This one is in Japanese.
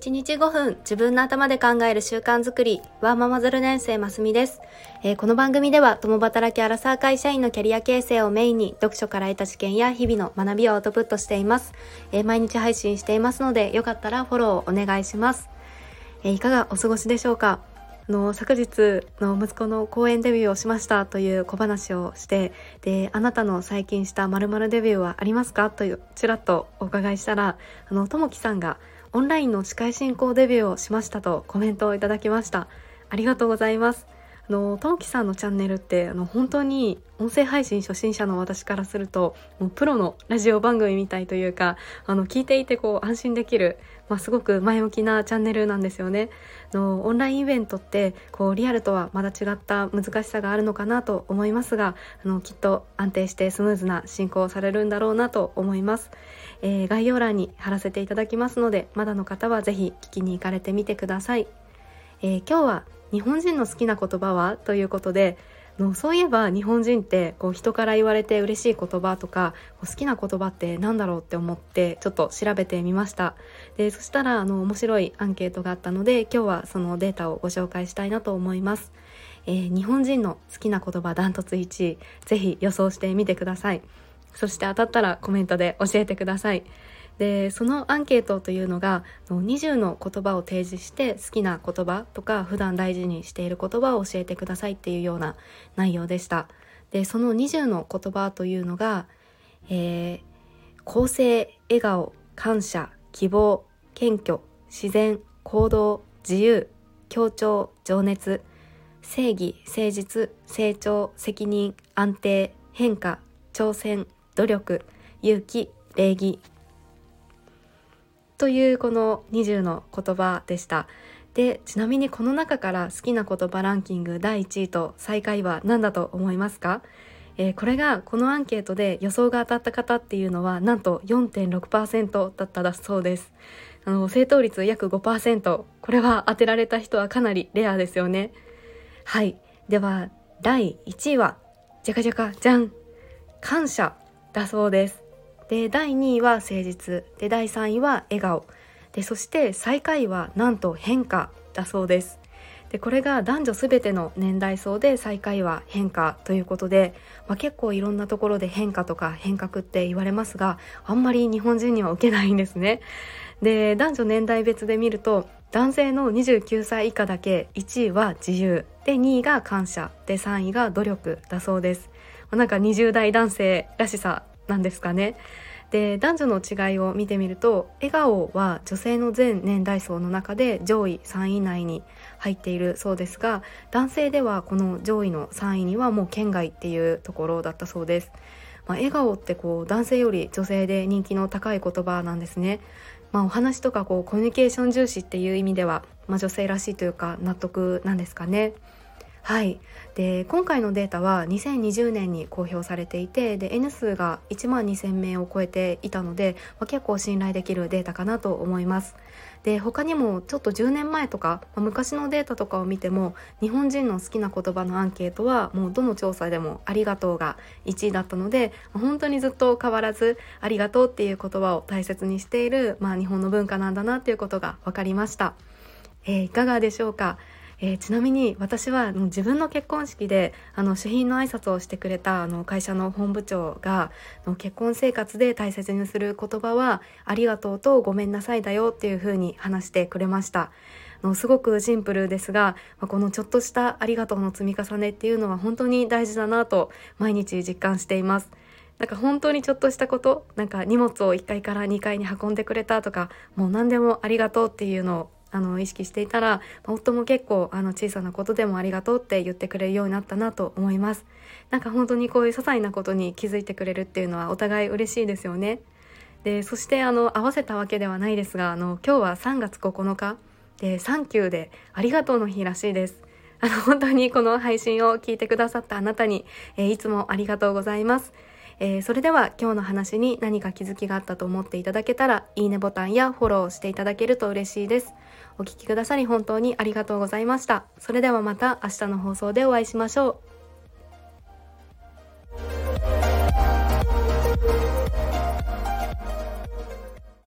1日5分自分の頭で考える習慣づくりワーママ0年生ますみです、えー、この番組では共働きアラサー会社員のキャリア形成をメインに読書から得た知見や日々の学びをアウトプットしています、えー、毎日配信していますのでよかったらフォローをお願いします、えー、いかがお過ごしでしょうか？の昨日の息子の公演デビューをしましたという小話をしてであなたの最近した〇〇デビューはありますか？というちらっとお伺いしたらあのともきさんがオンラインの司会進行デビューをしましたとコメントをいただきました。ありがとうございます。あのともきさんのチャンネルってあの本当に音声配信初心者の私からするともうプロのラジオ番組みたいというかあの聞いていてこう安心できるまあ、すごく前向きなチャンネルなんですよね。のオンラインイベントってこうリアルとはまた違った難しさがあるのかなと思いますがあのきっと安定してスムーズな進行されるんだろうなと思います、えー、概要欄に貼らせていただきますのでまだの方は是非聞きに行かれてみてください、えー、今日は日本人の好きな言葉はということでのそういえば日本人ってこう人から言われて嬉しい言葉とか好きな言葉って何だろうって思ってちょっと調べてみました。でそしたらあの面白いアンケートがあったので今日はそのデータをご紹介したいなと思います、えー、日本人の好きな言葉ダントツ1位ぜひ予想してみてください。そして当たったらコメントで教えてください。でそのアンケートというのが20の言葉を提示して好きな言葉とか普段大事にしている言葉を教えてくださいっていうような内容でした。でその20の言葉というのが、えー、公正笑顔感謝希望謙虚自然行動自由協調情熱正義誠実成長責任安定変化挑戦努力勇気礼儀。というこの20の言葉でした。でちなみにこの中から好きな言葉ランキング第1位と最下位は何だと思いますか？えー、これがこのアンケートで予想が当たった方っていうのはなんと4.6%だっただそうです。あの正答率約5%これは当てられた人はかなりレアですよね。はい。では第1位はじゃかじゃかじゃん感謝。だそうです。で第2位は誠実。で第3位は笑顔。でそして最下位はなんと変化だそうです。でこれが男女全ての年代層で最下位は変化ということで、まあ、結構いろんなところで変化とか変革って言われますがあんまり日本人には受けないんですね。で男女年代別で見ると男性の29歳以下だけ1位は自由。で2位が感謝。で3位が努力だそうです。なんか20代男性らしさなんですかね。で男女の違いを見てみると笑顔は女性の全年代層の中で上位3位以内に入っているそうですが男性ではこの上位の3位にはもう県外っていうところだったそうです。まあ、笑顔ってこう男性より女性で人気の高い言葉なんですね。まあ、お話とかこうコミュニケーション重視っていう意味では、まあ、女性らしいというか納得なんですかね。はい。で今回のデータは2020年に公表されていてで N 数が1万2000名を超えていたので、まあ、結構信頼できるデータかなと思います。で他にもちょっと10年前とか、まあ、昔のデータとかを見ても日本人の好きな言葉のアンケートはもうどの調査でも「ありがとう」が1位だったので本当にずっと変わらず「ありがとう」っていう言葉を大切にしている、まあ、日本の文化なんだなっていうことが分かりました、えー、いかがでしょうか？えー、ちなみに私は自分の結婚式であの主賓の挨拶をしてくれたあの会社の本部長がの結婚生活で大切にする言葉は「ありがとう」と「ごめんなさい」だよっていうふうに話してくれました。のすごくシンプルですが、まあ、このちょっとした「ありがとう」の積み重ねっていうのは本当に大事だなと毎日実感しています。なんか本当にちょっとしたことなんか荷物を1階から2階に運んでくれたとかもう何でもありがとうっていうのをあの意識していたら、夫も結構あの小さなことでもありがとうって言ってくれるようになったなと思います。なんか本当にこういう些細なことに気づいてくれるっていうのはお互い嬉しいですよね。でそしてあの合わせたわけではないですがあの今日は3月9日。でサンキューでありがとうの日らしいです。あの本当にこの配信を聞いてくださったあなたに、えー、いつもありがとうございます。えー、それでは今日の話に何か気づきがあったと思っていただけたらいいねボタンやフォローしていただけると嬉しいです。お聴きくださり本当にありがとうございました。それではまた明日の放送でお会いしましょう。